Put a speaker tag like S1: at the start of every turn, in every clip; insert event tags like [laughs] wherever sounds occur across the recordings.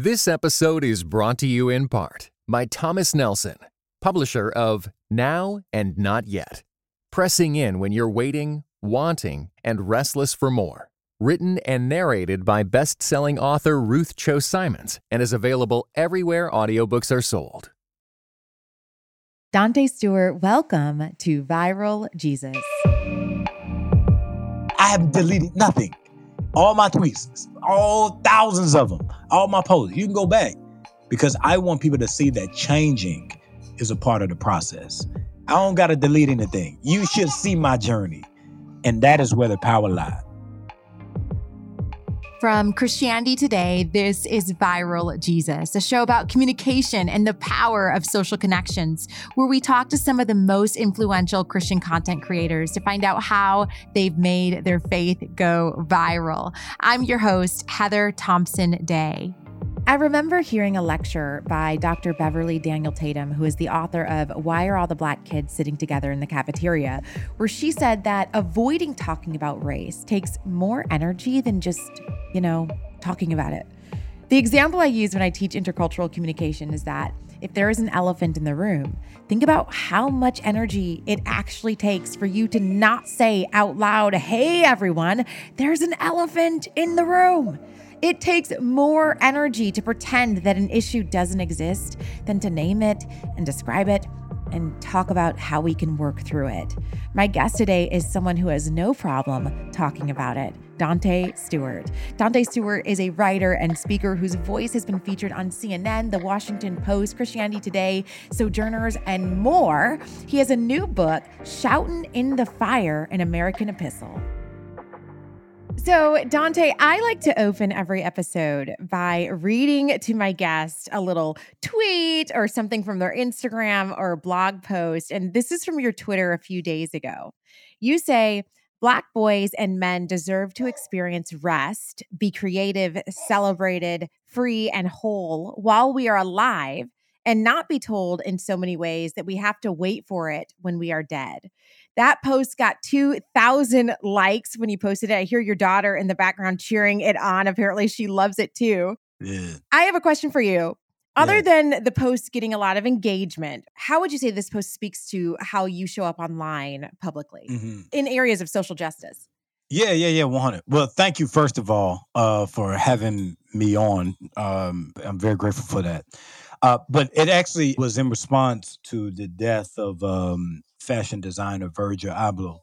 S1: This episode is brought to you in part by Thomas Nelson, publisher of Now and Not Yet. Pressing in when you're waiting, wanting, and restless for more. Written and narrated by best selling author Ruth Chou Simons and is available everywhere audiobooks are sold.
S2: Dante Stewart, welcome to Viral Jesus.
S3: I have deleted nothing. All my tweets, all thousands of them, all my posts. You can go back because I want people to see that changing is a part of the process. I don't got to delete anything. You should see my journey. And that is where the power lies.
S2: From Christianity Today, this is Viral Jesus, a show about communication and the power of social connections, where we talk to some of the most influential Christian content creators to find out how they've made their faith go viral. I'm your host, Heather Thompson Day. I remember hearing a lecture by Dr. Beverly Daniel Tatum, who is the author of Why Are All the Black Kids Sitting Together in the Cafeteria, where she said that avoiding talking about race takes more energy than just, you know, talking about it. The example I use when I teach intercultural communication is that if there is an elephant in the room, think about how much energy it actually takes for you to not say out loud, Hey, everyone, there's an elephant in the room. It takes more energy to pretend that an issue doesn't exist than to name it and describe it and talk about how we can work through it. My guest today is someone who has no problem talking about it. Dante Stewart. Dante Stewart is a writer and speaker whose voice has been featured on CNN, The Washington Post, Christianity Today, Sojourners, and more. He has a new book, Shoutin' in the Fire, an American Epistle. So, Dante, I like to open every episode by reading to my guest a little tweet or something from their Instagram or blog post. And this is from your Twitter a few days ago. You say, Black boys and men deserve to experience rest, be creative, celebrated, free, and whole while we are alive, and not be told in so many ways that we have to wait for it when we are dead. That post got 2,000 likes when you posted it. I hear your daughter in the background cheering it on. Apparently, she loves it too.
S3: Yeah.
S2: I have a question for you. Other
S3: Yeah.
S2: than the post getting a lot of engagement, how would you say this post speaks to how you show up online publicly
S3: Mhm.
S2: in areas of social justice?
S3: Yeah, yeah, yeah, 100. Well, thank you, first of all, uh, for having me on. Um, I'm very grateful for that. Uh, but it actually was in response to the death of um, fashion designer Virgil Abloh,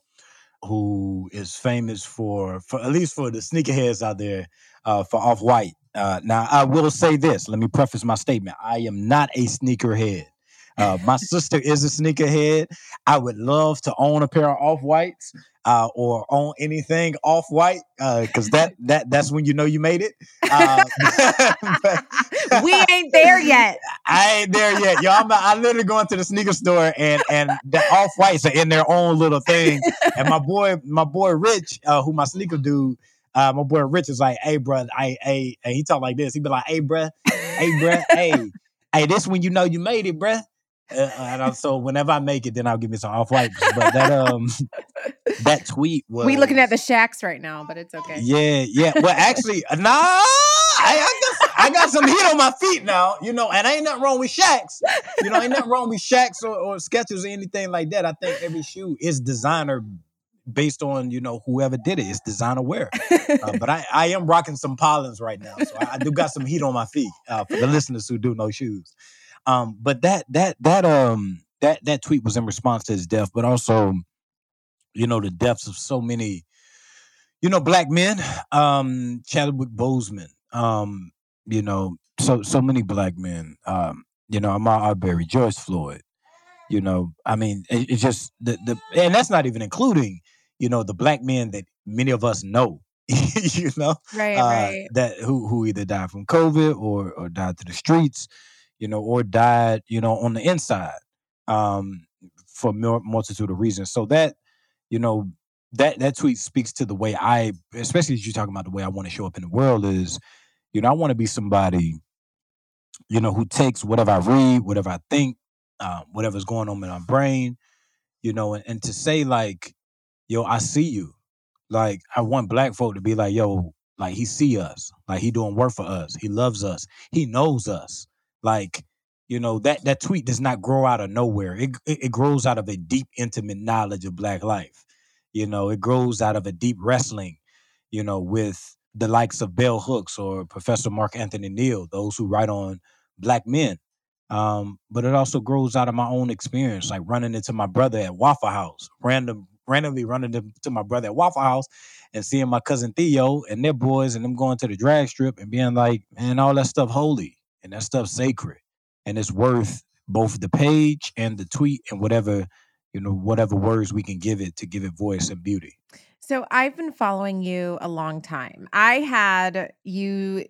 S3: who is famous for, for at least for the sneakerheads out there, uh, for Off White. Uh, now, I will say this. Let me preface my statement. I am not a sneakerhead. Uh, my sister is a sneakerhead. I would love to own a pair of Off Whites uh, or own anything Off White because that that that's when you know you made it. Uh, [laughs] but-
S2: we ain't there yet. [laughs]
S3: I ain't there yet, yo. I'm I literally going to the sneaker store and and the off whites are in their own little thing. And my boy, my boy Rich, uh, who my sneaker dude, uh, my boy Rich is like, hey, bro, I, hey, and he talk like this. He be like, hey, bruh, hey, bruh, hey, hey, this when you know you made it, bruh. Uh, and I'm, so whenever I make it, then I'll give me some off white. But that um, that tweet was
S2: We looking at the Shaqs right now, but it's okay.
S3: yeah, yeah. Well, actually, nah. I, I got I got some heat on my feet now, you know, and ain't nothing wrong with Shaqs. You know, ain't nothing wrong with Shaqs or, or Skechers or anything like that. I think every shoe is designer based on you know whoever did it. It's designer wear. Uh, but I, I am rocking some Pollens right now, so I, I do got some heat on my feet uh, for the listeners who do know shoes. Um, but that that that um that that tweet was in response to his death, but also, you know, the deaths of so many, you know, black men. Um, Chadwick Boseman. Um, you know, so so many black men. Um, you know, Ahmaud Arbery, George Floyd. You know, I mean, it, it's just the the, and that's not even including, you know, the black men that many of us know. [laughs] you know,
S2: Right,
S3: uh,
S2: right.
S3: that who who either died from COVID or or died to the streets, you know, or died, you know, on the inside, um, for mul- multitude of reasons. So that, you know, that that tweet speaks to the way I, especially as you're talking about the way I want to show up in the world is, you know, I want to be somebody, you know, who takes whatever I read, whatever I think, uh, whatever's going on in my brain, you know, and, and to say like, yo, I see you. Like I want black folk to be like, yo, Like he see us. Like he doing work for us. He loves us. He knows us. Like you know that that tweet does not grow out of nowhere. It it, grows out of a deep, intimate knowledge of Black life. You know, it grows out of a deep wrestling. You know, with the likes of Bell Hooks or Professor Mark Anthony Neal, those who write on Black men. Um, but it also grows out of my own experience, like running into my brother at Waffle House, random randomly running into my brother at Waffle House and seeing my cousin Theo and their boys and them going to the drag strip and being like, man, all that stuff holy and that stuff sacred. And it's worth both the page and the tweet and whatever, you know, whatever words we can give it to give it voice and beauty.
S2: So I've been following you a long time. I had you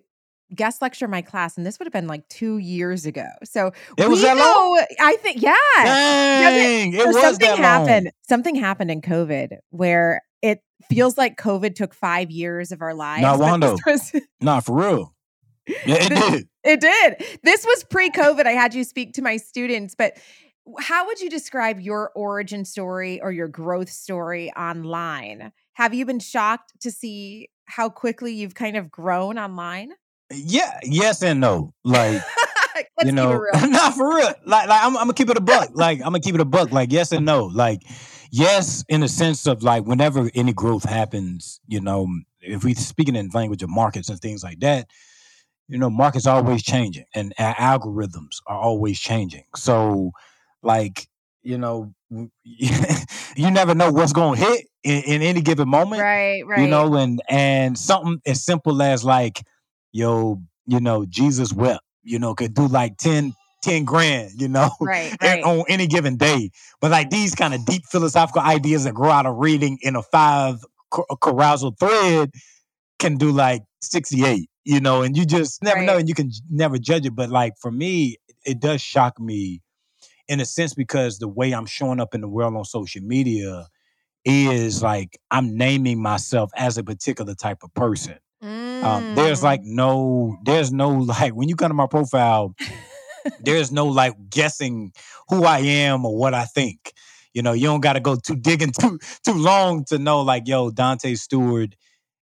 S2: guest lecture my class, and this would have been like two years ago. So
S3: it was that know, long.
S2: I think, yeah.
S3: Dang, it,
S2: so
S3: was
S2: something
S3: that
S2: happened.
S3: long.
S2: Something happened in COVID where it feels like COVID took five years of our lives.
S3: Not Wando. Was, nah, for real. Yeah, it did.
S2: It did. This was pre-COVID. I had you speak to my students, but how would you describe your origin story or your growth story online? Have you been shocked to see how quickly you've kind of grown online?
S3: Yeah, yes and no. Like [laughs] you know, [laughs] not for real. Like, like I'm, I'm, gonna keep it a buck. Like I'm gonna keep it a buck. Like yes and no. Like yes, in the sense of like whenever any growth happens, you know, if we're speaking in language of markets and things like that, you know, markets always changing and algorithms are always changing. So, like you know, [laughs] you never know what's going to hit in, in, any given moment.
S2: Right, right.
S3: You know, and and something as simple as like yo, you know, Jesus wept, you know, could do like 10, 10 grand, you know,
S2: right, [laughs] right.
S3: on any given day. But like these kind of deep philosophical ideas that grow out of reading in a five carousal thread can do like 68, you know, and you just never right. know and you can never judge it. But like for me, it does shock me in a sense because the way I'm showing up in the world on social media is like I'm naming myself as a particular type of person. Mm. Um, there's like mm. no, there's no [laughs] like when you come to my profile, [laughs] there's no like guessing who I am or what I think. You know, you don't got to go too digging [laughs] too too long to know like, yo, Dante Stewart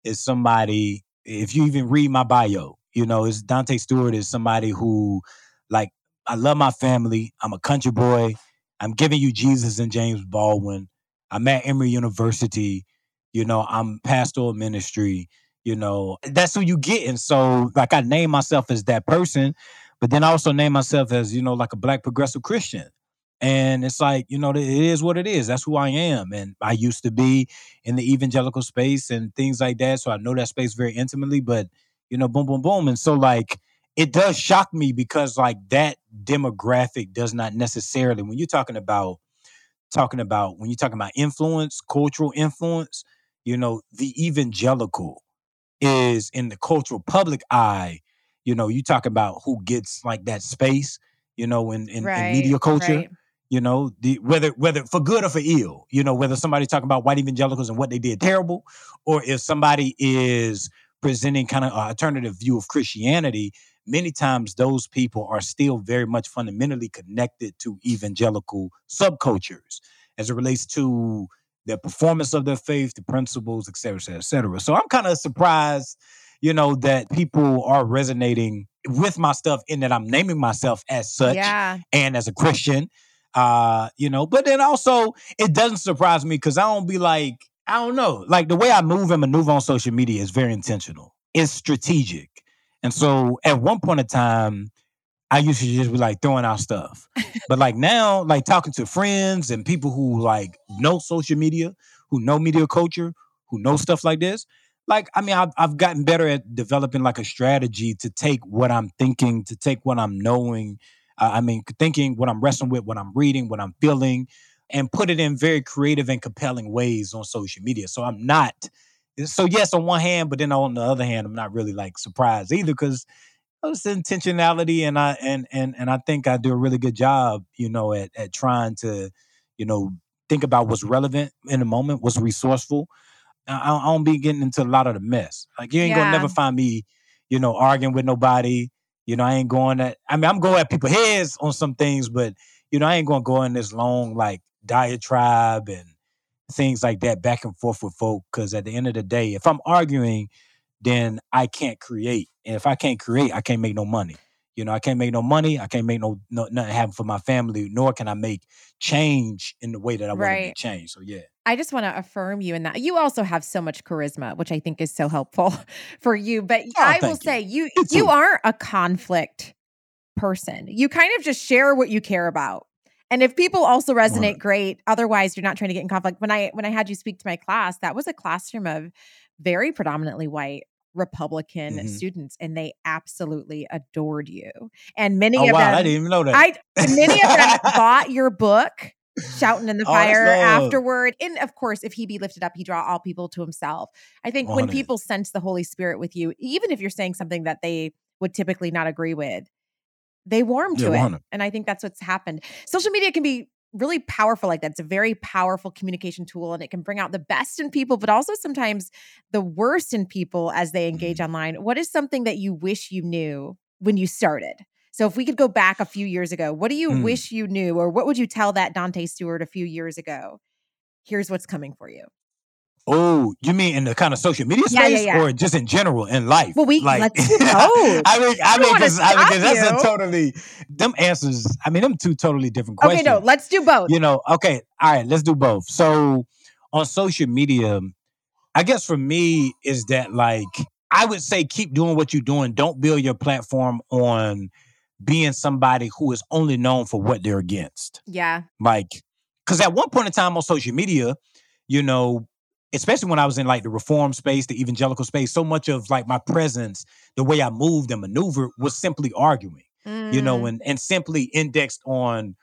S3: is somebody. If you even read my bio, you know, is Dante Stewart is somebody who, like, I love my family. I'm a country boy. I'm giving you Jesus and James Baldwin. I'm at Emory University. You know, I'm pastoral ministry you know that's who you get and so like i name myself as that person but then i also name myself as you know like a black progressive christian and it's like you know it is what it is. That's who i am. And i used to be in the evangelical space and things like that. So i know that space very intimately but you know boom boom boom. And so like it does shock me because like that demographic does not necessarily when you're talking about talking about when you're talking about influence cultural influence you know the evangelical is in the cultural public eye, you know, you talk about who gets like that space, you know, in, in, right, in media culture. Right. You know, the whether whether for good or for ill, you know, whether somebody talking about white evangelicals and what they did terrible, or if somebody is presenting kind of an alternative view of Christianity, many times those people are still very much fundamentally connected to evangelical subcultures as it relates to the performance of their faith, the principles, et cetera, et cetera, et cetera. So I'm kind of surprised, you know, that people are resonating with my stuff in that I'm naming myself as such
S2: yeah.
S3: and as a Christian. Uh, you know, but then also it doesn't surprise me because I don't be like, I don't know, like the way I move and maneuver on social media is very intentional. It's strategic. And so at one point in time, I used to just be like throwing out stuff. but like now, like talking to friends and people who like know social media, who know media culture, who know stuff like this. Like, I mean, I've, I've gotten better at developing like a strategy to take what I'm thinking, to take what I'm knowing. I mean, thinking what I'm wrestling with, what I'm reading, what I'm feeling, and put it in very creative and compelling ways on social media. So I'm not, so yes, on one hand, but then on the other hand, I'm not really like surprised either because it's intentionality and I and and and I think I do a really good job, you know, at at trying to, you know, think about what's relevant in the moment, what's resourceful. I, I don't be getting into a lot of the mess. Like you ain't yeah. gonna never find me, you know, arguing with nobody. You know, I ain't going at. I mean, I'm going at people's heads on some things, but you know, I ain't gonna go in this long like diatribe and things like that back and forth with folk. Because at the end of the day, if I'm arguing then I can't create. And if I can't create, I can't make no money. You know, I can't make no money. I can't make no, no nothing happen for my family, nor can I make change in the way that I want to
S2: Right.
S3: make change. So yeah.
S2: I just want to affirm you in that. You also have so much charisma, which I think is so helpful [laughs] for you. But
S3: Oh,
S2: I will
S3: you.
S2: say you
S3: You
S2: you
S3: too.
S2: aren't a conflict person. You kind of just share what you care about. And if people also resonate,
S3: Right.
S2: great. Otherwise, you're not trying to get in conflict. When I when I had you speak to my class, that was a classroom of very predominantly white Republican
S3: Mhm.
S2: students, and they absolutely adored you. And many
S3: Oh
S2: of
S3: wow,
S2: them,
S3: I didn't even know that.
S2: I and many of them [laughs] bought your book, Shouting in the Fire
S3: love.
S2: afterward. And of course, if he be lifted up, he draw all people to himself. I think when
S3: 100.
S2: people sense the Holy Spirit with you, even if you're saying something that they would typically not agree with, they warm
S3: Yeah,
S2: to it.
S3: 100.
S2: And I think that's what's happened. Social media can be really powerful like that. It's a very powerful communication tool and it can bring out the best in people, but also sometimes the worst in people as they engage
S3: Mm-hmm.
S2: online. What is something that you wish you knew when you started? So if we could go back a few years ago, what do you
S3: Mm.
S2: wish you knew or what would you tell that Dante Stewart a few years ago? Here's what's coming for you.
S3: Oh, you mean in the kind of social media
S2: Yeah, yeah,
S3: space,
S2: yeah.
S3: or just in general in life?
S2: Well, we-
S3: like,
S2: let's [laughs] both.
S3: I mean, I mean, because I mean, that's a totally them answers. I mean, them two totally different questions.
S2: Okay, no, let's do both.
S3: you know, okay, all right, let's do both. So on social media, I guess for me is that like I would say keep doing what you're doing. Don't build your platform on being somebody who is only known for what they're against.
S2: Yeah.
S3: Like, because at one point in time on social media, you know, especially when I was in like the reform space, the evangelical space, so much of like my presence, the way I moved and maneuvered was simply arguing you know,
S2: Mm.
S3: and and simply indexed on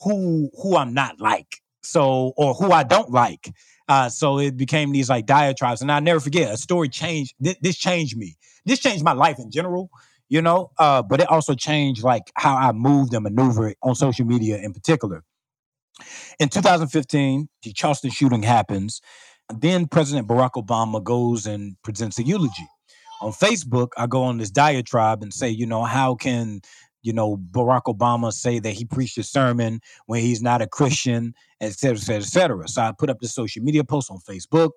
S3: who who I'm not like. So or who I don't like. Uh, so it became these like diatribes, and I never forget a story changed. This, this changed me. This changed my life in general, you know. Uh, but it also changed like how I moved and maneuvered on social media in particular. In 2015, the Charleston shooting happens. Then President Barack Obama goes and presents a eulogy. On Facebook, I go on this diatribe and say, you know, how can you know, Barack Obama say that he preached a sermon when he's not a Christian, et cetera, et cetera, et cetera. So I put up the social media post on Facebook,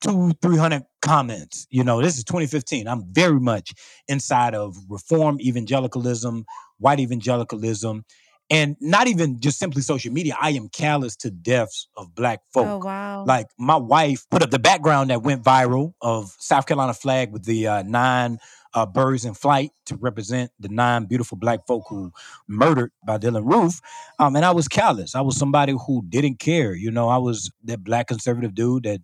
S3: two, 300 comments. You know, this is 2015. I'm very much inside of reform evangelicalism, white evangelicalism, and not even just simply social media. I am callous to deaths of black folk.
S2: Oh wow.
S3: Like my wife put up the background that went viral of South Carolina flag with the uh, nine uh, birds in flight to represent the nine beautiful black folk who murdered by Dylann Roof. Um, and I was callous. I was somebody who didn't care. You know, I was that black conservative dude that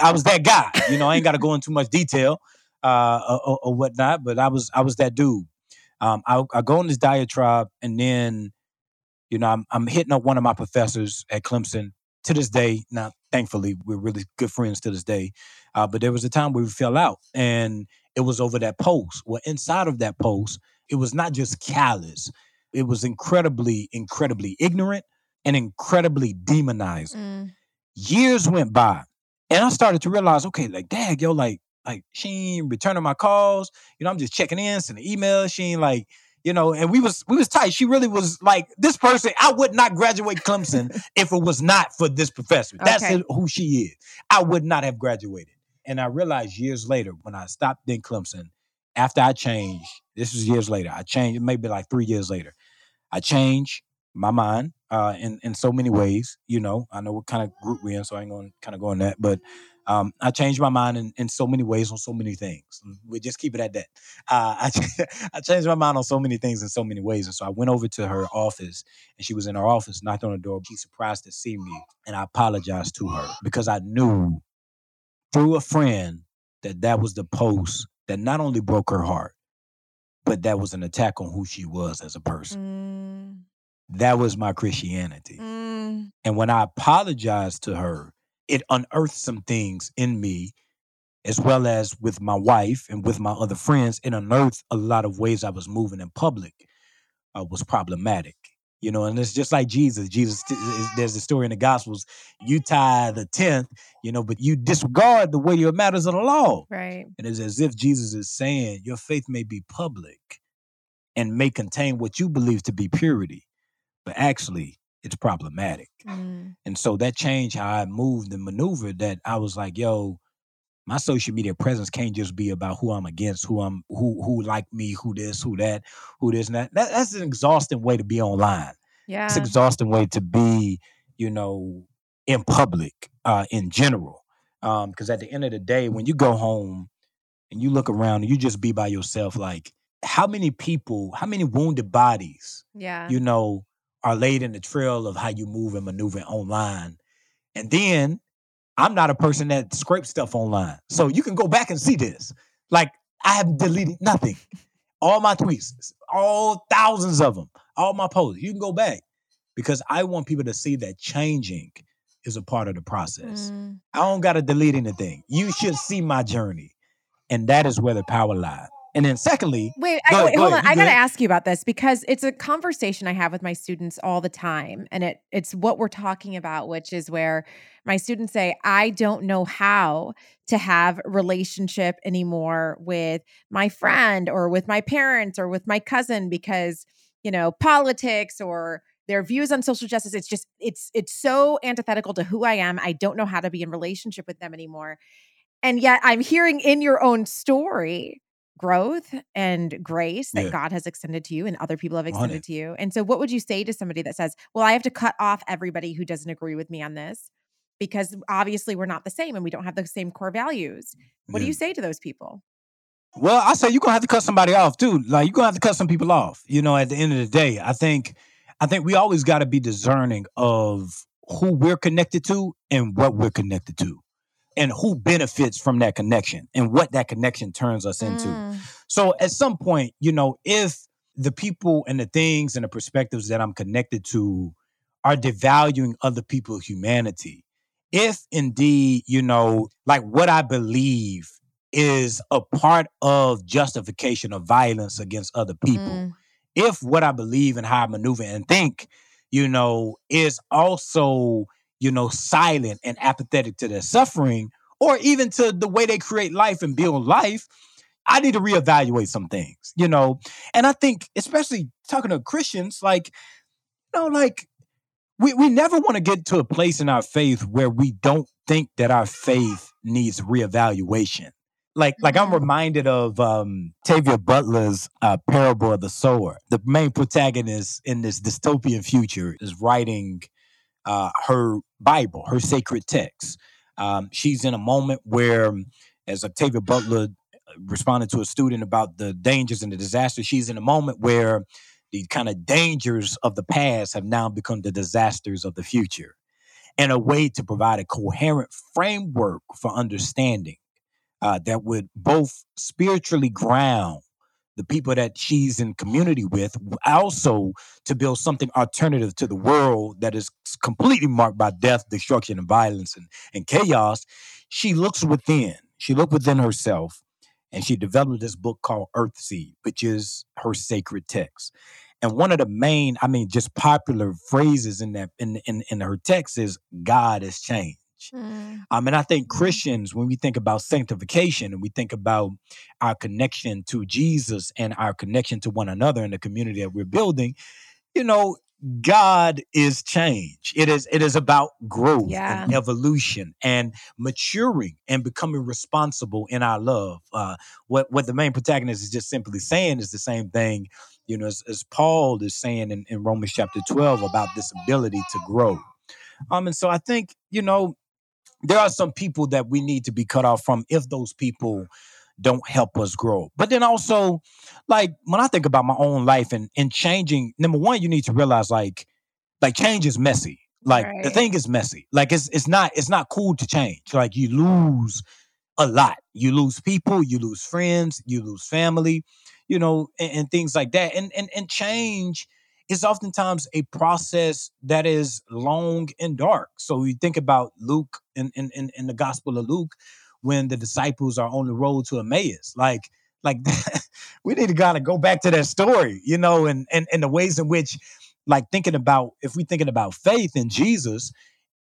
S3: I was that guy. You know, I ain't got to go into much detail uh, or, or- or whatnot, but I was I was that dude. Um, I, I go on this diatribe, and then, you know, I'm, I'm hitting up one of my professors at Clemson to this day. Now, thankfully, we're really good friends to this day. Uh, but there was a time where we fell out, and it was over that post. Well, inside of that post, it was not just callous; it was incredibly, incredibly ignorant and incredibly demonizing
S2: Mm.
S3: years went by and I started to realize, okay, like, dad, yo, like, like she ain't returning my calls. You know, I'm just checking in, sending emails. She ain't like, you know, and we was we was tight. She really was like this person. I would not graduate Clemson if it was not for this professor. That's
S2: Okay.
S3: who she is. I would not have graduated. And I realized years later when I stopped in Clemson, after I changed, this was years later. I changed, maybe like three years later. I changed my mind uh, in in so many ways. You know, I know what kind of group we're in, so I ain't gonna kind of go on that. But um, I changed my mind in, in so many ways on so many things. We just keep it at that. Uh, I [laughs] I changed my mind on so many things in so many ways, and so I went over to her office, and she was in her office, knocked on the door. She surprised to see me, and I apologized to her because I knew through a friend that that was the post that not only broke her heart, but that was an attack on who she was as a person.
S2: Mm.
S3: That was my Christianity.
S2: Mm.
S3: And when I apologized to her, it unearthed some things in me, as well as with my wife and with my other friends. It unearthed a lot of ways I was moving in public uh, was problematic. You know, and it's just like Jesus. Jesus, there's a story in the Gospels. You tie the tenth, you know, but you disregard the way your matters of the law.
S2: Right.
S3: And it's as if Jesus is saying, Your faith may be public and may contain what you believe to be purity, but actually it's problematic.
S2: Mm.
S3: And so that changed how I moved and maneuvered. That I was like, Yo, my social media presence can't just be about who I'm against, who I'm who who like me, who this, who that, who this and that. that that's an exhausting way to be online.
S2: Yeah.
S3: It's an exhausting way to be, you know, in public, uh, in general. Um, because at the end of the day, when you go home and you look around and you just be by yourself, like how many people, how many wounded bodies,
S2: yeah.
S3: you know, are laid in the trail of how you move and maneuver online. And then I'm not a person that scrapes stuff online. So you can go back and see this. Like I have deleted nothing. All my tweets, all thousands of them, all my posts. You can go back because I want people to see that changing is a part of the process.
S2: Mm.
S3: I don't got to delete anything. You should see my journey. And that is where the power lies. And then secondly,
S2: Wait,
S3: Go
S2: I, wait
S3: go
S2: hold on. I got to ask you about this because it's a conversation I have with my students all the time, and it it's what we're talking about, which is where my students say, "I don't know how to have relationship anymore with my friend or with my parents or with my cousin because you know politics or." Their views on social justice, it's just, it's, it's so antithetical to who I am. I don't know how to be in relationship with them anymore. And yet I'm hearing in your own story growth and grace that
S3: Yeah.
S2: God has extended to you and other people have extended to you. And so, what would you say to somebody that says, Well, I have to cut off everybody who doesn't agree with me on this because obviously we're not the same and we don't have the same core values? What do you say to those people?
S3: Well, I say you're gonna have to cut somebody off too. Like you're gonna have to cut some people off. You know, at the end of the day, I think I think we always gotta be discerning of who we're connected to and what we're connected to. And who benefits from that connection and what that connection turns us into.
S2: Mm,
S3: So at some point, you know, if the people and the things and the perspectives that I'm connected to are devaluing other people's humanity, if indeed, you know, like what I believe is a part of justification of violence against other people,
S2: mm,
S3: if what I believe and how I maneuver and think, you know, is also, you know, silent and apathetic to their suffering or even to the way they create life and build life, I need to reevaluate some things, you know. And I think, especially talking to Christians, like, you know, like we, we never want to get to a place in our faith where we don't think that our faith needs reevaluation. Like, like I'm
S2: Mhm.
S3: reminded of um, Octavia Butler's uh, parable of the sower. The main protagonist in this dystopian future is writing uh, her Bible, her sacred text. Um, she's in a moment where, as Octavia Butler uh, responded to a student about the dangers and the disaster, she's in a moment where the kind of dangers of the past have now become the disasters of the future. And a way to provide a coherent framework for understanding uh, that would both spiritually ground the people that she's in community with, also to build something alternative to the world that is completely marked by death, destruction, and violence and, and chaos. She looks within. She looked within herself and she developed this book called Earthseed, which is her sacred text. And one of the main, I mean, just popular phrases in that in in, in her text is God has changed.
S2: Mm.
S3: Um, and I think Christians, when we think about sanctification and we think about our connection to Jesus and our connection to one another in the community that we're building, you know, God is change. It is it is about growth
S2: Yeah.
S3: and evolution and maturing and becoming responsible in our love. Uh, what what the main protagonist is just simply saying is the same thing, you know, as, as Paul is saying in, in Romans chapter 12 about this ability to grow. Um, and so I think, you know, there are some people that we need to be cut off from if those people don't help us grow. But then also, like when I think about my own life and and changing, number one, you need to realize like like change is messy. Like the thing is messy. Like it's it's not it's not cool to change. Like you lose a lot. You lose people, you lose friends, you lose family, you know, and, and things like that. And and and change is oftentimes a process that is long and dark. So you think about Luke in in in, in the Gospel of Luke when the disciples are on the road to Emmaus. Like like [laughs] we need to kind of go back to that story, you know, and and and the ways in which like thinking about if we're thinking about faith in Jesus,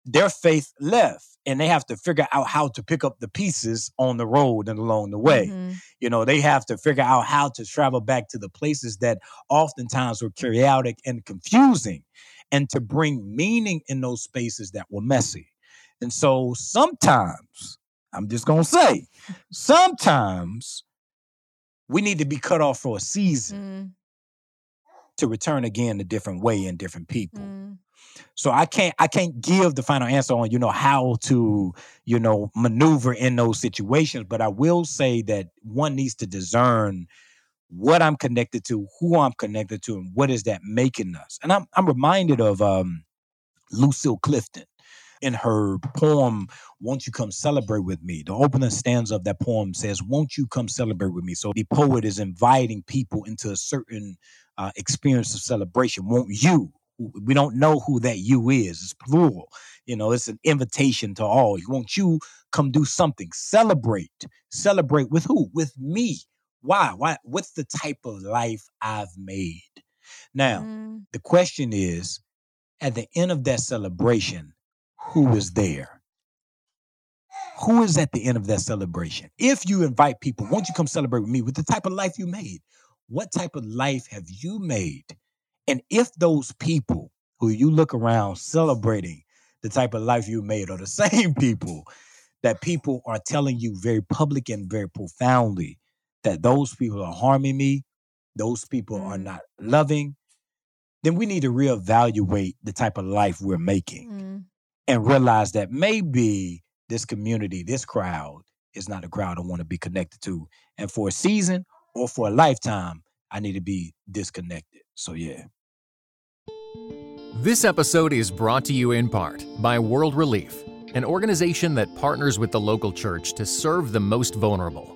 S3: their faith left and they have to figure out how to pick up the pieces on the road and along the way.
S2: Mhm.
S3: You know, they have to figure out how to travel back to the places that oftentimes were chaotic and confusing and to bring meaning in those spaces that were messy. And so sometimes I'm just gonna say, sometimes we need to be cut off for a season
S2: Mm,
S3: to return again a different way in different people.
S2: mm,
S3: So I can't I can't give the final answer on you know how to you know maneuver in those situations, but I will say that one needs to discern what I'm connected to, who I'm connected to, and what is that making us. And I'm I'm reminded of um, Lucille Clifton in her poem "Won't You Come Celebrate with Me." The opening stanza of that poem says, "Won't you come celebrate with me?" So the poet is inviting people into a certain uh, experience of celebration. Won't you? We don't know who that you is. It's plural. You know, it's an invitation to all. Won't you come do something? Celebrate. Celebrate with who? With me. Why? Why? What's the type of life I've made? Now,
S2: mm.
S3: the question is, at the end of that celebration, who was there? Who is at the end of that celebration? If you invite people, won't you come celebrate with me with the type of life you made? What type of life have you made? And if those people who you look around celebrating the type of life you made are the [laughs] same people that people are telling you very public and very profoundly that those people are harming me, those people are
S2: Mm.
S3: not loving, then we need to reevaluate the type of life we're making
S2: Mm.
S3: and realize that maybe this community, this crowd, is not a crowd I want to be connected to. And for a season or for a lifetime, I need to be disconnected. So yeah.
S1: This episode is brought to you in part by World Relief, an organization that partners with the local church to serve the most vulnerable.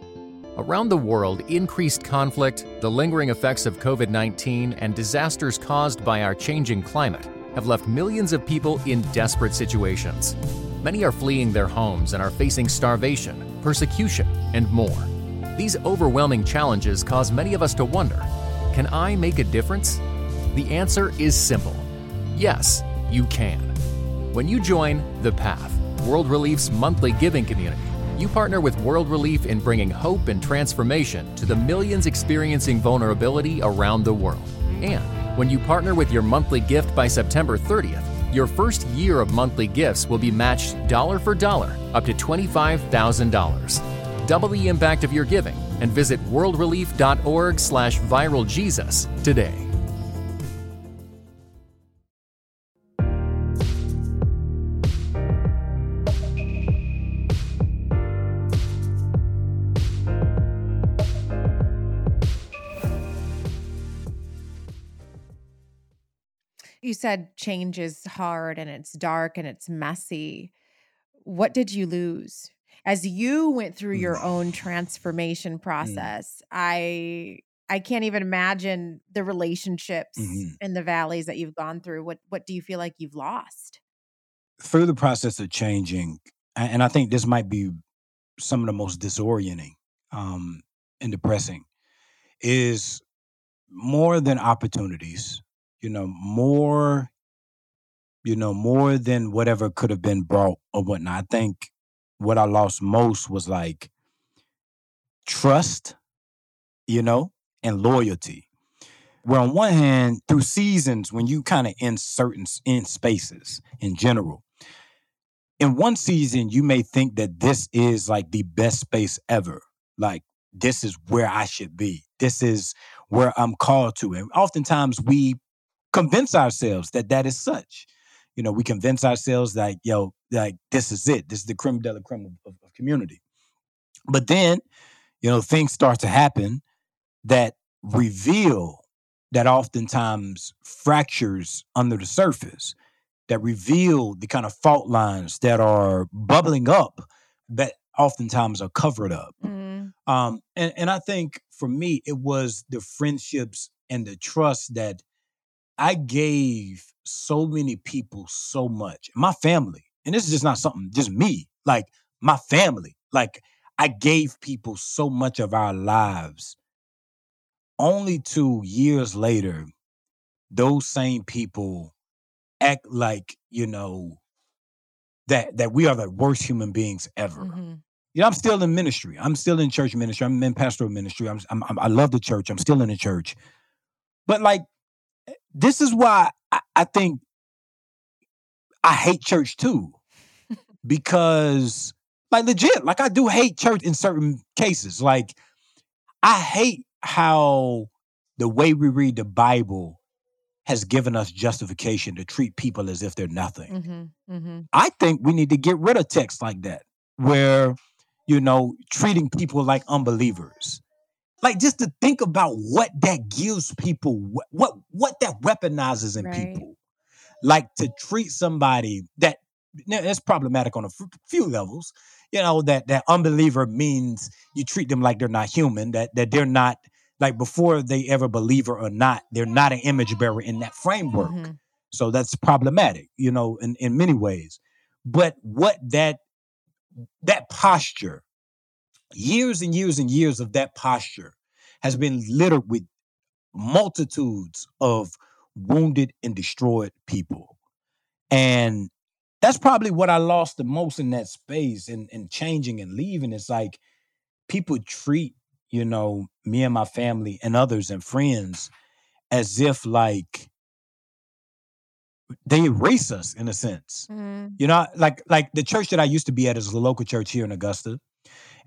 S1: Around the world, increased conflict, the lingering effects of COVID 19, and disasters caused by our changing climate have left millions of people in desperate situations. Many are fleeing their homes and are facing starvation, persecution, and more. These overwhelming challenges cause many of us to wonder can I make a difference? The answer is simple yes, you can. When you join The Path, World Relief's monthly giving community, you partner with World Relief in bringing hope and transformation to the millions experiencing vulnerability around the world. And when you partner with your monthly gift by September 30th, your first year of monthly gifts will be matched dollar for dollar up to $25,000. Double the impact of your giving and visit worldrelief.org slash viraljesus today.
S2: You said change is hard and it's dark and it's messy. What did you lose? As you went through your own transformation process, I I can't even imagine the relationships
S3: Mhm.
S2: and the valleys that you've gone through. What what do you feel like you've lost?
S3: Through the process of changing, and I think this might be some of the most disorienting um, and depressing, is more than opportunities, you know, more, you know, more than whatever could have been brought or whatnot. I think what I lost most was like trust, you know, and loyalty. Where on one hand, through seasons, when you kind of in certain in spaces in general, in one season you may think that this is like the best space ever. Like this is where I should be. This is where I'm called to. And oftentimes we convince ourselves that that is such. You know, we convince ourselves that yo, like this is it. This is the creme de la creme of, of, of community. But then, you know, things start to happen that reveal that oftentimes fractures under the surface, that reveal the kind of fault lines that are bubbling up that oftentimes are covered up.
S2: Mm,
S3: Um, and, and I think for me, it was the friendships and the trust that I gave so many people so much. My family, and this is just not something, just me, like my family. Like I gave people so much of our lives. Only two years later, those same people act like, you know, that that we are the worst human beings ever.
S2: mhm.
S3: You know, I'm still in ministry. I'm still in church ministry. I'm in pastoral ministry. I'm, I'm, I'm- I love the church. I'm still in the church. But like, eh, this is why I, I think I hate church too, because Like legit. Like I do hate church in certain cases. Like I hate how the way we read the Bible has given us justification to treat people as if they're nothing.
S2: Mm-hmm, mm-hmm.
S3: I think we need to get rid of texts like that, where, you know, treating people like unbelievers. Like just to think about what that gives people, what what, what that weaponizes in
S2: Right.
S3: people. Like to treat somebody that that's problematic on a f- few levels. You know that that unbeliever means you treat them like they're not human. That that they're not like before they ever believe or not. They're not an image bearer in that framework.
S2: Mhm.
S3: So that's problematic, you know, in, in many ways. But what that that posture, years and years and years of that posture has been littered with multitudes of wounded and destroyed people. And that's probably what I lost the most in that space and, and changing and leaving. It's like people treat, you know, me and my family and others and friends as if like they erase us in a sense.
S2: Mm.
S3: You know, like like the church that I used to be at is a local church here in Augusta.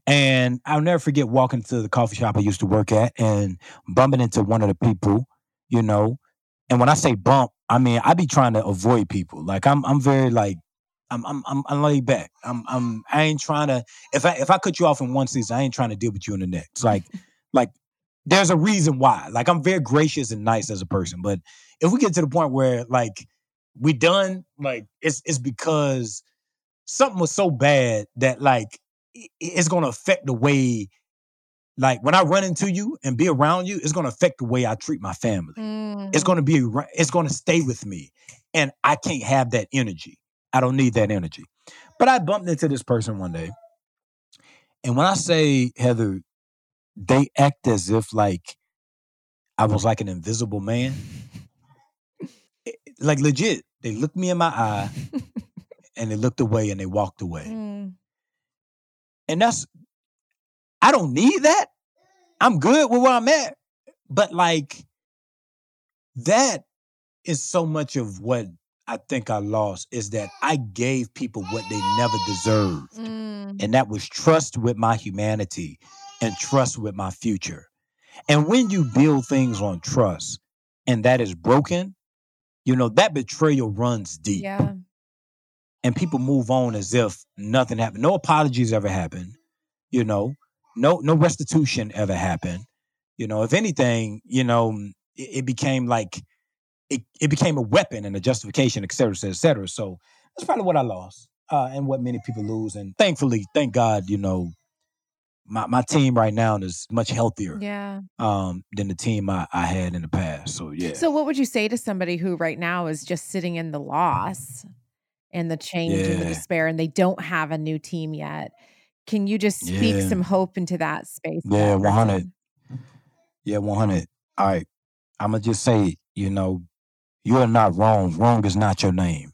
S3: And I'll never forget walking to the coffee shop I used to work at and bumping into one of the people, you know. And when I say bump, I mean I be trying to avoid people. Like I'm I'm very like I'm I'm I'm, I'm laid back. I'm I'm I ain't trying to if I if I cut you off in one season, I ain't trying to deal with you in the next. Like [laughs] like there's a reason why. Like I'm very gracious and nice as a person, but if we get to the point where like we done, like it's it's because something was so bad that like it's gonna affect the way like when I run into you and be around you, it's gonna affect the way I treat my family. It's
S2: Mm.
S3: gonna be it's gonna stay with me. And I can't have that energy. I don't need that energy. But I bumped into this person one day. And when I say Heather, they act as if like I was like an invisible man. It- Like legit. They looked me in my eye [laughs] and they looked away and they walked away.
S2: Mm.
S3: And that's I don't need that. I'm good with where I'm at. But like that is so much of what I think I lost is that I gave people what they never deserved.
S2: Mm.
S3: And that was trust with my humanity and trust with my future. And when you build things on trust and that is broken, you know, that betrayal runs deep
S2: Yeah.
S3: and people move on as if nothing happened. No apologies ever happened. You know, no no restitution ever happened. You know, if anything, you know, it, it became like it, it became a weapon and a justification, et cetera, et cetera. So that's probably what I lost, uh, and what many people lose. And thankfully, thank God, you know, my, my team right now is much healthier
S2: Yeah.
S3: um, than the team I, I had in the past. So yeah,
S2: So, what would you say to somebody who right now is just sitting in the loss and the change and the despair, and they don't have a new team yet? Can you just speak
S3: Yeah.
S2: some hope into that space?
S3: Yeah, 100. Yeah, 100. All right. I'm to just say, you know, you are not wrong. Wrong is not your name.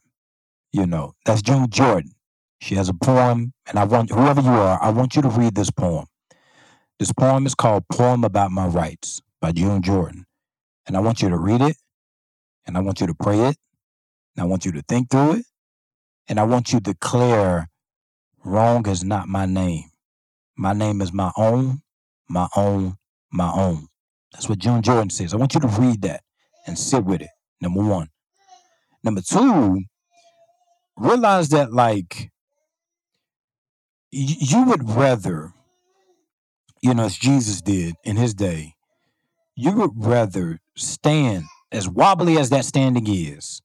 S3: You know, that's June Jordan. She has a poem, and I want whoever you are, I want you to read this poem. This poem is called Poem About My Rights by June Jordan. And I want you to read it, and I want you to pray it, and I want you to think through it, and I want you to declare wrong is not my name. My name is my own, my own, my own. That's what June Jordan says. I want you to read that and sit with it. Number one. Number two, realize that like you would rather, you know, as Jesus did in his day, you would rather stand as wobbly as that standing is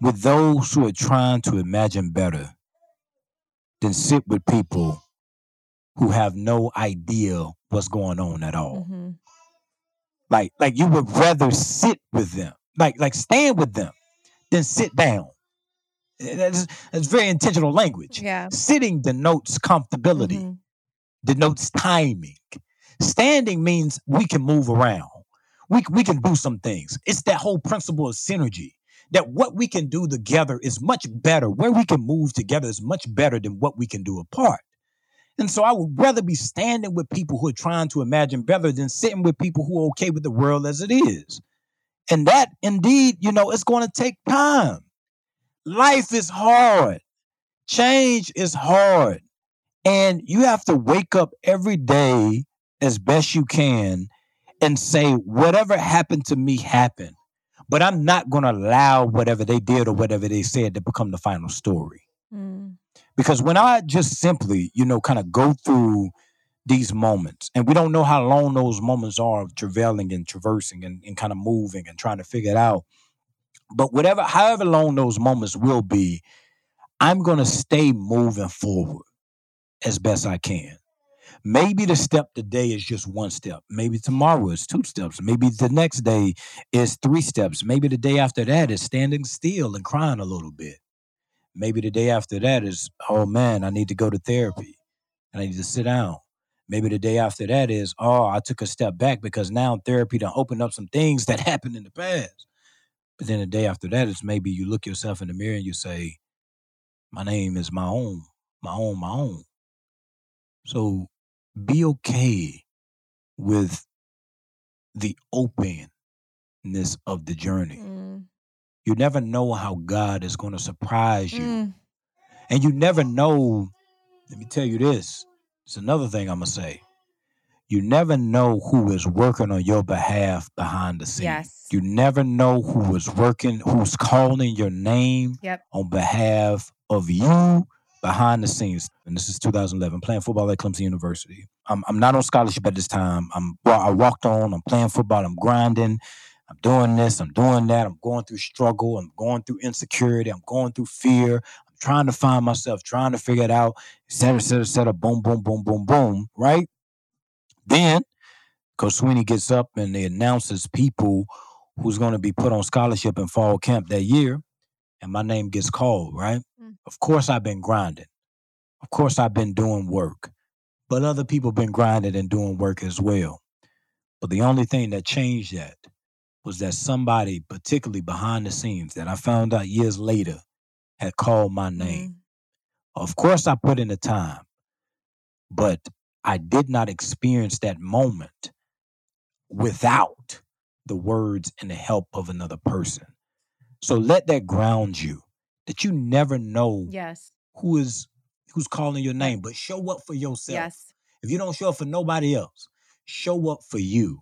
S3: with those who are trying to imagine better than sit with people who have no idea what's going on at all.
S2: Mhm.
S3: like like you would rather sit with them like like stand with them than sit down. Eh, that's, that's very intentional language.
S2: Yeah.
S3: sitting denotes comfortability
S2: Mhm.
S3: denotes timing. Standing means we can move around. We, we can do some things. It's that whole principle of synergy that what we can do together is much better where we can move together is much better than what we can do apart and so I would rather be standing with people who are trying to imagine better than sitting with people who are okay with the world as it is. And that indeed, you know, it's going to take time. Life is hard. Change is hard. And you have to wake up every day as best you can and say, whatever happened to me happened. But I'm not going to allow whatever they did or whatever they said to become the final story. Mm. Because when I just simply, you know, kind of go through these moments, and we don't know how long those moments are of travailing and traversing and, and kind of moving and trying to figure it out. But whatever, however long those moments will be, I'm going to stay moving forward as best I can. Maybe the step today is just one step. Maybe tomorrow is two steps. Maybe the next day is three steps. Maybe the day after that is standing still and crying a little bit. Maybe the day after that is, oh man, I need to go to therapy and I need to sit down. Maybe the day after that is, oh, I took a step back because now therapy done opened up some things that [laughs] happened in the past. But then the day after that is maybe you look yourself in the mirror and you say, my name is my own, my own, my own. So be okay with the openness of the journey. Mm. You never know how God is going to surprise you. Mm. And you never know, let me tell you this. It's another thing I'm going to say. You never know who is working on your behalf behind the scenes. Yes. You never know who is working, who's calling your name yep. on behalf of you behind the scenes. And this is 2011, playing football at Clemson University. I'm, I'm not on scholarship at this time. I'm I walked on. I'm playing football. I'm grinding. I'm doing this. I'm doing that. I'm going through struggle. I'm going through insecurity. I'm going through fear. I'm trying to find myself, trying to figure it out. Et cetera, et cetera, et cetera. Boom, boom, boom, boom, boom. Right. Then, Coach Swinney gets up and he announces people who's going to be put on scholarship in fall camp that year, and my name gets called. Right. Mm. Of course, I've been grinding. Of course, I've been doing work but other people been grinding and doing work as well. But the only thing that changed that was that somebody, particularly behind the scenes, that I found out years later, had called my name. Mm-hmm. Of course, I put in the time, but I did not experience that moment without the words and the help of another person. So let that ground you that you never know
S2: yes.
S3: who is who's calling your name, but show up for yourself.
S2: Yes.
S3: If you don't show up for nobody else, show up for you.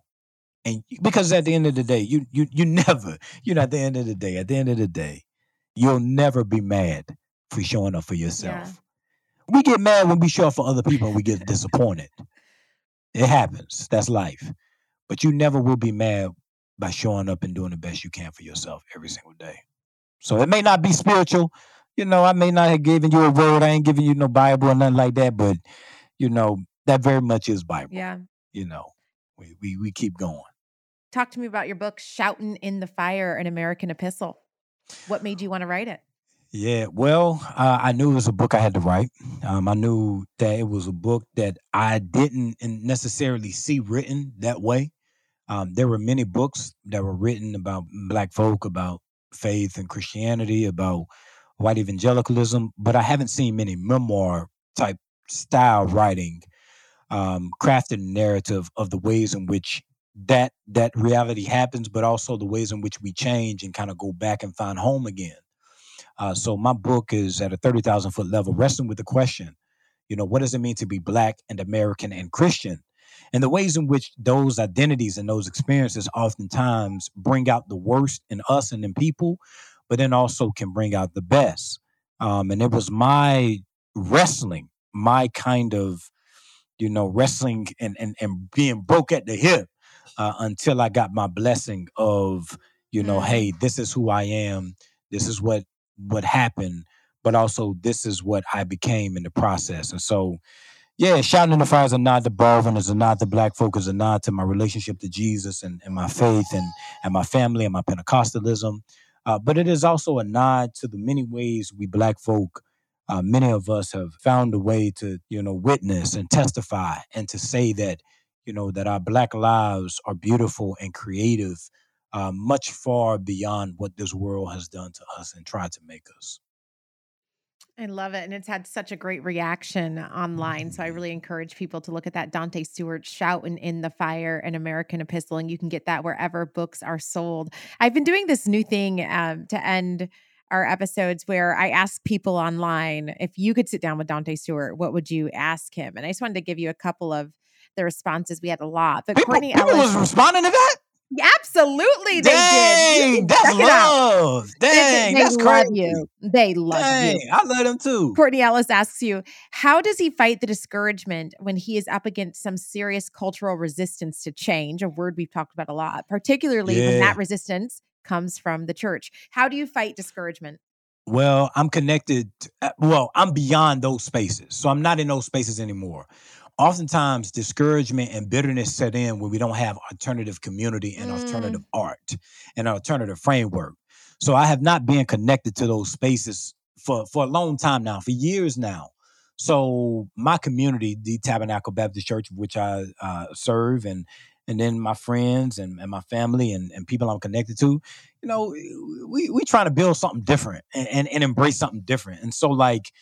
S3: And because at the end of the day, you you you [laughs] never, you know, at the end of the day, at the end of the day, you'll never be mad for showing up for yourself. Yeah. We get mad when we show up for other people and we get [laughs] disappointed. It happens. That's life. But you never will be mad by showing up and doing the best you can for yourself every single day. So it may not be spiritual, you know, I may not have given you a word. I ain't giving you no Bible or nothing like that, but you know, that very much is Bible.
S2: Yeah.
S3: You know, we we, we keep going.
S2: Talk to me about your book, Shouting in the Fire, an American Epistle. What made you want to write it?
S3: Yeah, well, uh, I knew it was a book I had to write. Um, I knew that it was a book that I didn't necessarily see written that way. Um, there were many books that were written about Black folk, about faith and Christianity, about white evangelicalism, but I haven't seen many memoir type style writing, um, crafted narrative of the ways in which that that reality happens, but also the ways in which we change and kind of go back and find home again. Uh, so my book is at a thirty thousand foot level, wrestling with the question, you know, what does it mean to be black and American and Christian? And the ways in which those identities and those experiences oftentimes bring out the worst in us and in people, but then also can bring out the best. Um, and it was my wrestling, my kind of, you know, wrestling and and, and being broke at the hip uh, until I got my blessing of, you know, mm. hey, this is who I am. This is what what happened, but also this is what I became in the process. And so, yeah, shouting in the fire is a nod to Baldwin, is a nod to Black folk, is a nod to my relationship to Jesus and, and my faith and and my family and my Pentecostalism. Uh, but it is also a nod to the many ways we Black folk, uh, many of us have found a way to, you know, witness and testify and to say that, you know, that our Black lives are beautiful and creative, uh, much far beyond what this world has done to us and tried to make us.
S2: I love it. And it's had such a great reaction online. So I mm-hmm. really encourage people to look at that Dante Stewart Shouting in the Fire, an American Epistle. And you can get that wherever books are sold. I've been doing this new thing um, to end our episodes where I ask people online if you could sit down with Dante Stewart, what would you ask him? And I just wanted to give you a couple of the responses. We had a lot, but
S3: People,
S2: Courtney
S3: people
S2: Ellis,
S3: was responding to that.
S2: Absolutely, they
S3: Dang,
S2: did.
S3: That's
S2: check it out.
S3: love. Dang,
S2: they
S3: that's
S2: love
S3: crazy.
S2: you. They love
S3: Dang,
S2: you.
S3: I love them too.
S2: Courtney Ellis asks you, how does he fight the discouragement when he is up against some serious cultural resistance to change? A word we've talked about a lot, particularly when that resistance comes from the church. How do you fight discouragement?
S3: Well, I'm connected. To, uh, well, I'm beyond those spaces, so I'm not in those spaces anymore. Oftentimes, discouragement and bitterness set in when we don't have alternative community and
S2: Mm.
S3: alternative art and alternative framework. So I have not been connected to those spaces for for a long time now, for years now. So my community, the Tabernacle Baptist Church, which I uh, serve, and and then my friends and, and my family and, and people I'm connected to, you know, we we trying to build something different and, and, and embrace something different. And so like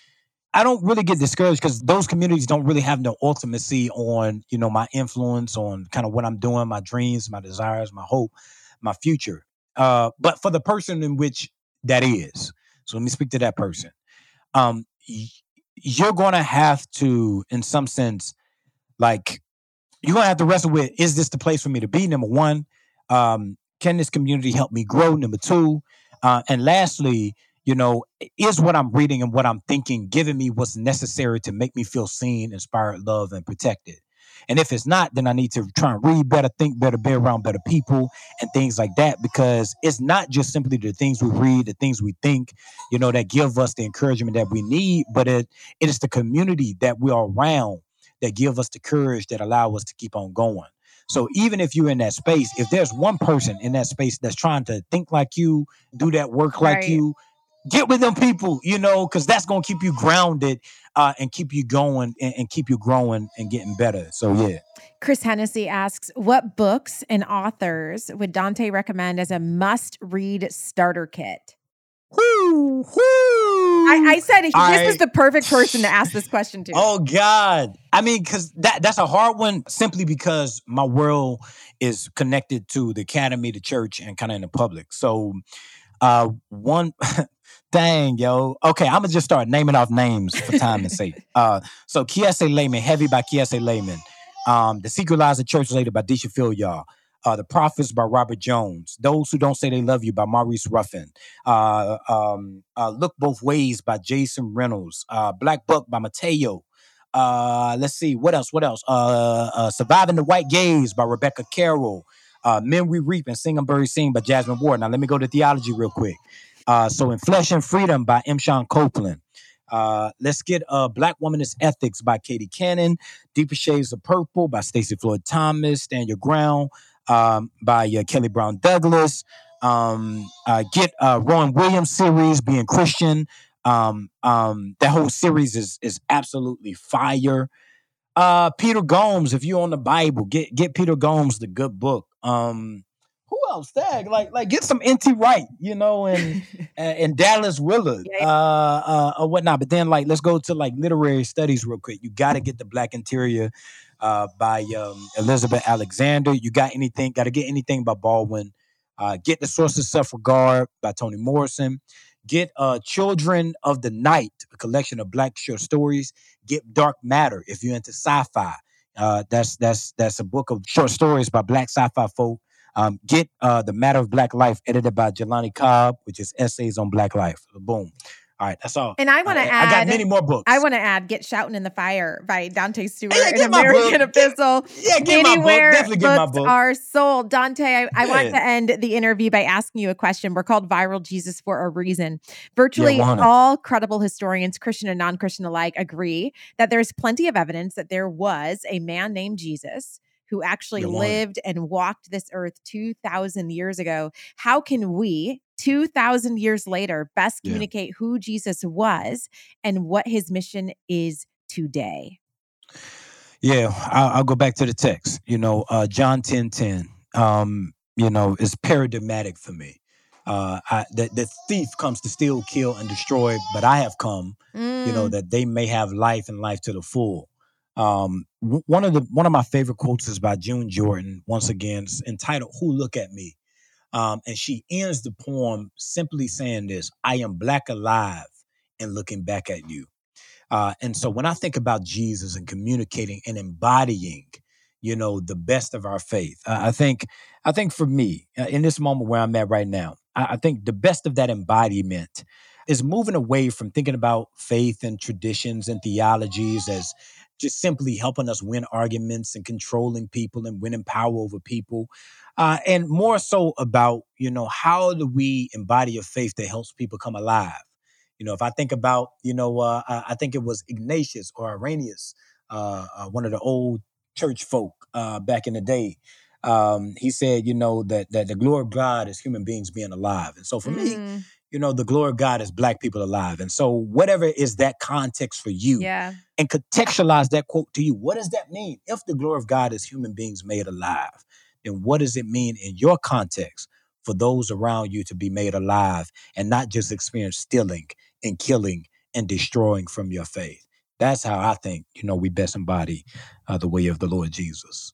S3: I don't really get discouraged because those communities don't really have no ultimacy on, you know, my influence, on kind of what I'm doing, my dreams, my desires, my hope, my future. Uh, but for the person in which that is, so let me speak to that person. Um, you're gonna have to, in some sense, like you're gonna have to wrestle with: Is this the place for me to be? Number one, um, can this community help me grow? Number two, uh, and lastly, you know, is what I'm reading and what I'm thinking giving me what's necessary to make me feel seen, inspired, loved, and protected? And if it's not, then I need to try and read better, think better, be around better people, and things like that. Because it's not just simply the things we read, the things we think, you know, that give us the encouragement that we need, but it it is the community that we are around that give us the courage that allow us to keep on going. So even if you're in that space, if there's one person in that space that's trying to think like you, do that work like
S2: Right.
S3: you, get with them people, you know, because that's gonna keep you grounded uh, and keep you going and, and keep you growing and getting better. So yeah.
S2: Chris Hennessy asks, what books and authors would Dante recommend as a must read starter kit?
S3: Whoo, whoo.
S2: I, I said he- this
S3: I-
S2: was the perfect person to [laughs] ask this question to.
S3: Oh God! I mean, because that that's a hard one. Simply because my world is connected to the academy, the church, and kind of in the public. So, uh, one, [laughs] dang yo. Okay, I'm gonna just start naming off names for time and sake. [laughs] Uh, so Kiese Laymon, Heavy by Kiese Laymon, um, The Secret Lies of Church Ladies by Deesha Philyaw Uh, the Prophets by Robert Jones. Those Who Don't Say They Love You by Maurice Ruffin. Uh, um, uh, Look Both Ways by Jason Reynolds. Uh, Black Book by Mateo. Uh, let's see what else. What else? Uh, uh, Surviving the White Gaze by Rebecca Carroll. Uh, Men We Reap and Sing and Bury Sing by Jesmyn Ward. Now let me go to theology real quick. Uh, so Enfleshing Freedom by M. Shawn Copeland. Uh, let's get uh, Black Womanist Ethics by Katie Cannon. Deeper Shades of Purple by Stacey Floyd Thomas. Stand Your Ground um, by uh, Kelly Brown Douglas. Um, uh, get uh, Rowan Williams series, Being Christian. Um, um, that whole series is is absolutely fire. Uh, Peter Gomes, if you're on the Bible, get get Peter Gomes the good book. Um, who else? Tag like like get some NT Wright, you know, and [laughs] and, Dallas Willard, uh, uh, or whatnot. But then like let's go to like literary studies real quick. You got to get the Black Interior uh, by um, Elizabeth Alexander. You got anything? Got to get anything by Baldwin. Uh, get the Source of Self Regard by Toni Morrison. Get uh, Children of the Night, a collection of Black short stories. Get Dark Matter if you're into sci-fi. Uh, that's that's that's a book of short stories by Black sci-fi folk. Um, get uh, the Matter of Black Life, edited by Jelani Cobb, which is essays on Black life. Boom. All right, that's all.
S2: And I want to add,
S3: I got many more books.
S2: I want to add "Get Shouting in the Fire" by Dante Stewart,
S3: Yeah,
S2: an
S3: get my book.
S2: American Epistle.
S3: yeah, get my book.
S2: Anywhere
S3: Definitely get my book.
S2: are sold. Dante, I, I want to end the interview by asking you a question. We're called Viral Jesus for a reason. Virtually
S3: 100.
S2: all credible historians, Christian and non Christian alike, agree that there's plenty of evidence that there was a man named Jesus who actually
S3: Yeah,
S2: lived and walked this earth 2,000 years ago. How can we, 2,000 years later, best
S3: Yeah.
S2: communicate who Jesus was and what his mission is today?
S3: Yeah, I'll, I'll go back to the text. You know, uh, John ten ten. Um, you know, is paradigmatic for me. Uh, I, the, the thief comes to steal, kill, and destroy, but I have come, you know,
S2: Mm,
S3: that they may have life and life to the full. Um, one of the one of my favorite quotes is by June Jordan. Once again, it's entitled "Who Look at Me." Um, and she ends the poem simply saying this I am black alive and looking back at you. Uh, and so when I think about Jesus and communicating and embodying, you know, the best of our faith, uh, I think, I think for me, uh, in this moment where I'm at right now, I, I think the best of that embodiment is moving away from thinking about faith and traditions and theologies as just simply helping us win arguments and controlling people and winning power over people. Uh, and more so about, you know, how do we embody a faith that helps people come alive? You know, if I think about, you know, uh, I think it was Ignatius or Irenaeus, uh, uh, one of the old church folk uh, back in the day. Um, he said, you know, that that the glory of God is human beings being alive. And so for me,
S2: Mm,
S3: you know, the glory of God is black people alive. And so whatever is that context for you,
S2: yeah.
S3: and contextualize that quote to you. What does that mean? If the glory of God is human beings made alive, then what does it mean in your context for those around you to be made alive and not just experience stealing and killing and destroying from your faith? That's how I think, you know, we best embody uh, the way of the Lord Jesus.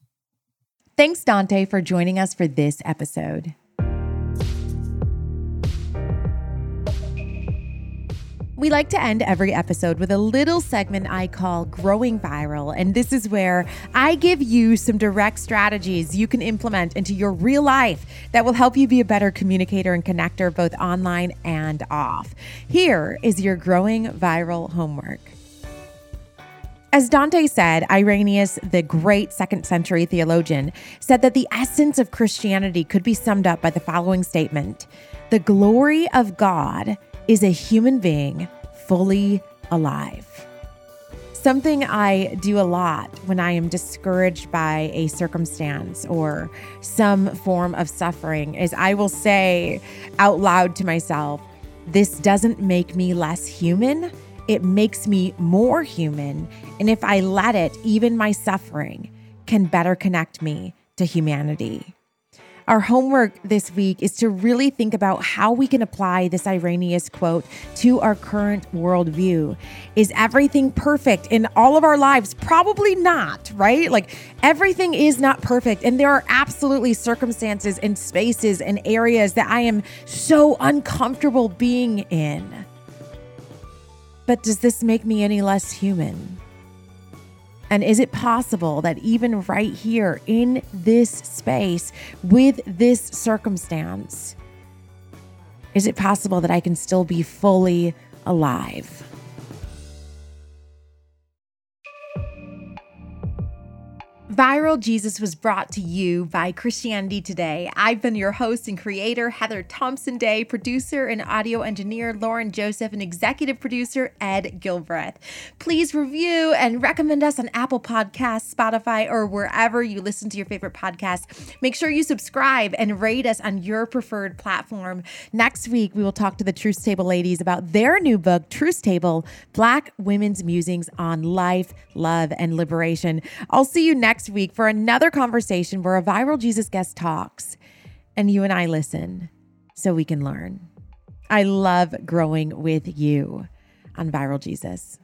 S2: Thanks, Dante, for joining us for this episode. We like to end every episode with a little segment I call Growing Viral. And this is where I give you some direct strategies you can implement into your real life that will help you be a better communicator and connector both online and off. Here is your Growing Viral homework. As Dante said, Irenaeus, the great second century theologian, said that the essence of Christianity could be summed up by the following statement The glory of God is a human being fully alive. Something I do a lot when I am discouraged by a circumstance or some form of suffering is I will say out loud to myself, This doesn't make me less human. It makes me more human. And if I let it, even my suffering can better connect me to humanity. Our homework this week is to really think about how we can apply this Irenaeus quote to our current worldview. Is everything perfect in all of our lives? Probably not, right? Like everything is not perfect. And there are absolutely circumstances and spaces and areas that I am so uncomfortable being in. But does this make me any less human? And is it possible that even right here in this space, with this circumstance, is it possible that I can still be fully alive? Viral Jesus was brought to you by Christianity Today. I've been your host and creator, Heather Thompson Day, producer and audio engineer, Loren Joseph, and executive producer, Ed Gilbreath. Please review and recommend us on Apple Podcasts, Spotify, or wherever you listen to your favorite podcast. Make sure you subscribe and rate us on your preferred platform. Next week, we will talk to the Truth Table ladies about their new book, Truth Table Black Women's Musings on Life, Love, and Liberation. I'll see you next week for another conversation where a viral Jesus guest talks and you and I listen so we can learn. I love growing with you on Viral Jesus.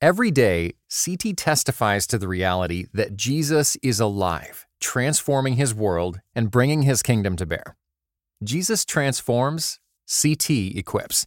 S1: Every day, CT testifies to the reality that Jesus is alive, transforming his world and bringing his kingdom to bear. Jesus transforms, CT equips.